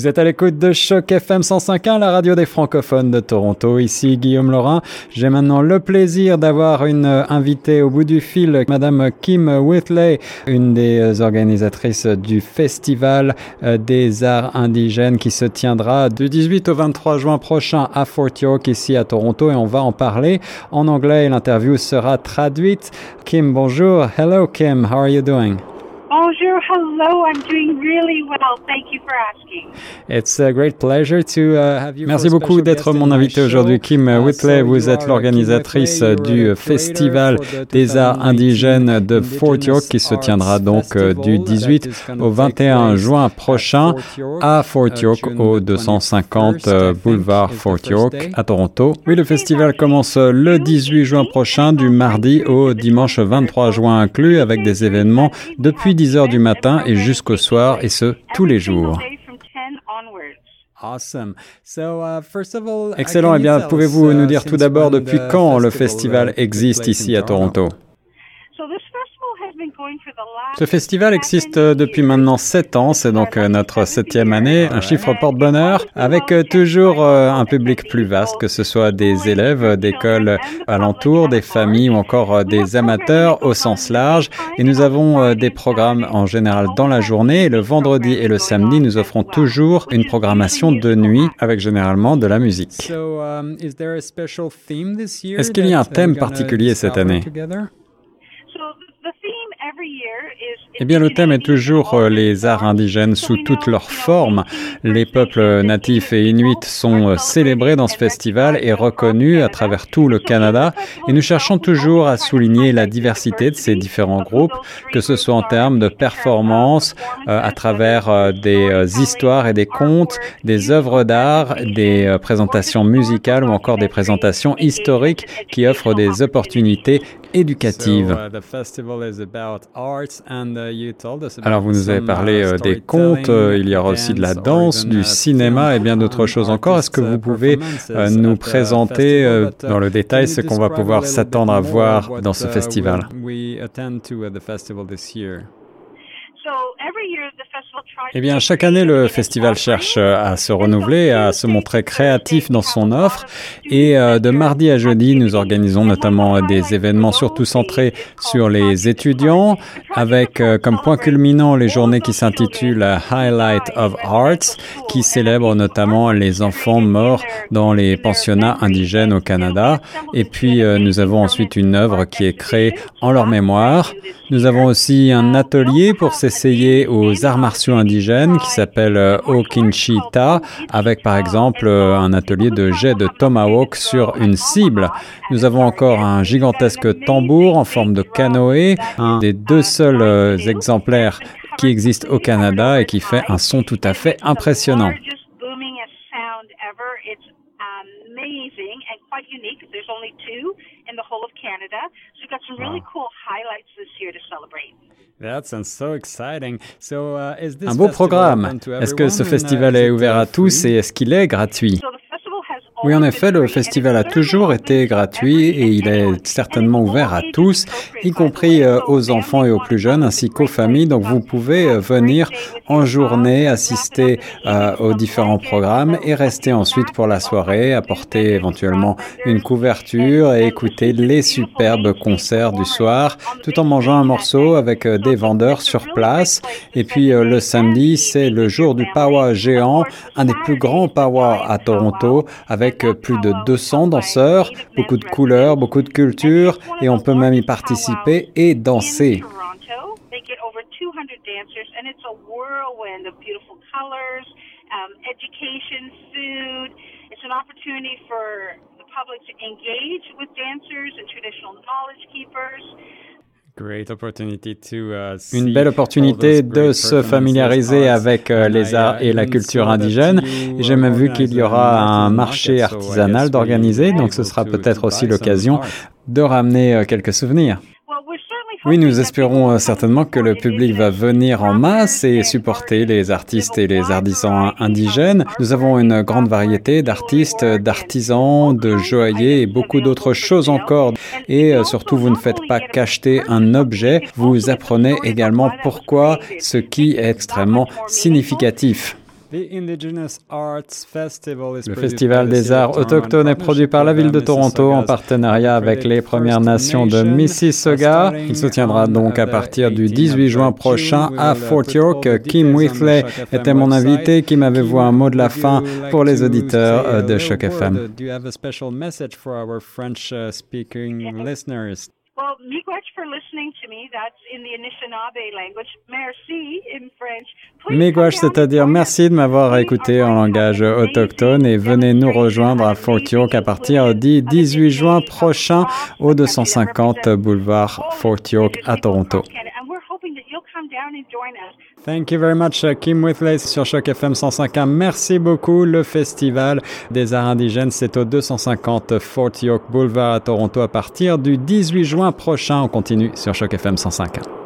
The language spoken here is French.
Vous êtes à l'écoute de Choc FM 105.1, la radio des francophones de Toronto. Ici Guillaume Laurin. J'ai maintenant le plaisir d'avoir une invitée au bout du fil, Madame Kim Whitley, une des organisatrices du Festival euh, des arts indigènes qui se tiendra du 18 au 23 juin prochain à Fort York, ici à Toronto, et on va en parler en anglais. L'interview sera traduite. Kim, bonjour. Hello, Kim. How are you doing? Hello. I'm doing really well. Thank you for asking. It's a great pleasure to uh, have you. Merci beaucoup d'être mon invité aujourd'hui, Kim Uh, Whitley. Vous êtes l'organisatrice du Festival des Arts Indigènes de Fort York qui se tiendra donc euh, du 18 au 21 juin prochain à Fort York au 250 euh, boulevard Fort York à Toronto. Oui, le festival commence le 18 juin prochain du mardi au dimanche 23 juin inclus avec des événements depuis 10 heures du matin et jusqu'au soir et ce tous les jours. Every single day from 10 onwards. Awesome. So, uh, all, Excellent. Eh bien, pouvez-vous nous dire tout d'abord depuis quand le festival existe ici à Toronto So this festival has been going for the last Ce festival existe euh, depuis maintenant sept ans, c'est donc euh, notre septième année, un chiffre porte-bonheur, avec euh, toujours un public plus vaste, que ce soit des élèves d'écoles alentours, des familles ou encore des amateurs au sens large. Et nous avons des programmes en général dans la journée. Le vendredi et le samedi, nous offrons toujours une programmation de nuit avec généralement de la musique. um, Est-ce qu'il y a un thème particulier cette année? Eh bien, le thème est toujours euh, les arts indigènes sous toutes leurs formes. Les peuples natifs et inuits sont euh, célébrés dans ce festival et reconnus à travers tout le Canada. Et nous cherchons toujours à souligner la diversité de ces différents groupes, que ce soit en termes de performance, euh, à travers des histoires et des contes, des œuvres d'art, des présentations musicales ou encore des présentations historiques qui offrent des opportunités éducatives. Alors vous nous avez parlé euh, des contes, euh, il y aura aussi de la danse, du cinéma et bien d'autres choses encore. Est-ce que vous pouvez euh, nous présenter euh, dans le détail ce qu'on va pouvoir s'attendre à voir dans ce festival Eh bien, chaque année, le festival cherche euh, à se renouveler, à se montrer créatif dans son offre. Et euh, de mardi à jeudi, nous organisons notamment des événements surtout centrés sur les étudiants, avec euh, comme point culminant les journées qui s'intitulent Highlight of Arts, qui célèbrent notamment les enfants morts dans les pensionnats indigènes au Canada. Et puis, nous avons ensuite une œuvre qui est créée en leur mémoire. Nous avons aussi un atelier pour s'essayer aux arts martiaux indigènes qui s'appelle euh, Okinchita, avec par exemple euh, un atelier de jet de tomahawk sur une cible. Nous avons encore un gigantesque tambour en forme de canoë, un des deux seuls euh, exemplaires qui existent au Canada et qui fait un son tout à fait impressionnant. So this celebrate. Un beau programme. Est-ce que ce festival est ouvert à tous et est-ce qu'il est gratuit So the festival has Oui, en effet, le festival a toujours été gratuit et il est certainement ouvert à tous, y compris euh, aux enfants et aux plus jeunes, ainsi qu'aux familles. Donc vous pouvez euh, venir en journée, assister euh, aux différents programmes et rester ensuite pour la soirée, apporter éventuellement une couverture et écouter les superbes concerts du soir, tout en mangeant un morceau avec des vendeurs sur place. Et puis le samedi, c'est le jour du Power géant, un des plus grands Power à Toronto, avec euh, plus de 200 danseurs, beaucoup de couleurs, beaucoup de culture, et on peut même y participer et danser. Une belle opportunité de se familiariser avec euh, les arts et la culture indigène. J'ai même vu qu'il y aura un marché artisanal d'organiser, donc ce sera peut-être aussi l'occasion de ramener euh, quelques souvenirs. Oui, nous espérons euh, certainement que le public va venir en masse et supporter les artistes et les artisans indigènes. Nous avons une grande variété d'artistes, d'artisans, de joailliers et beaucoup d'autres choses encore. Et euh, surtout, vous ne faites pas qu'acheter un objet, vous apprenez également pourquoi ce qui est extrêmement significatif. Le Festival des arts autochtones est produit par la ville de Toronto en partenariat avec les Premières Nations de Mississauga. Il se tiendra donc à partir du 18 juin prochain à Fort York. Kim Whitley était mon invité qui m'avait vu un mot de la fin pour les auditeurs de Choc FM. Well, miigwech for listening to me. That's in the Anishinaabe language. Merci in French. Miigwech, c'est-à-dire merci de m'avoir écouté en langage autochtone et venez nous rejoindre à Fort York à partir du 18 juin prochain au 250 boulevard Fort York à Toronto. Thank you very much, uh, Kim Whitley sur Choc FM 105.1. Merci beaucoup. Le Festival des Arts Indigènes, c'est au 250 Fort York Boulevard à Toronto à partir du 18 juin prochain. On continue sur Choc FM 105.1.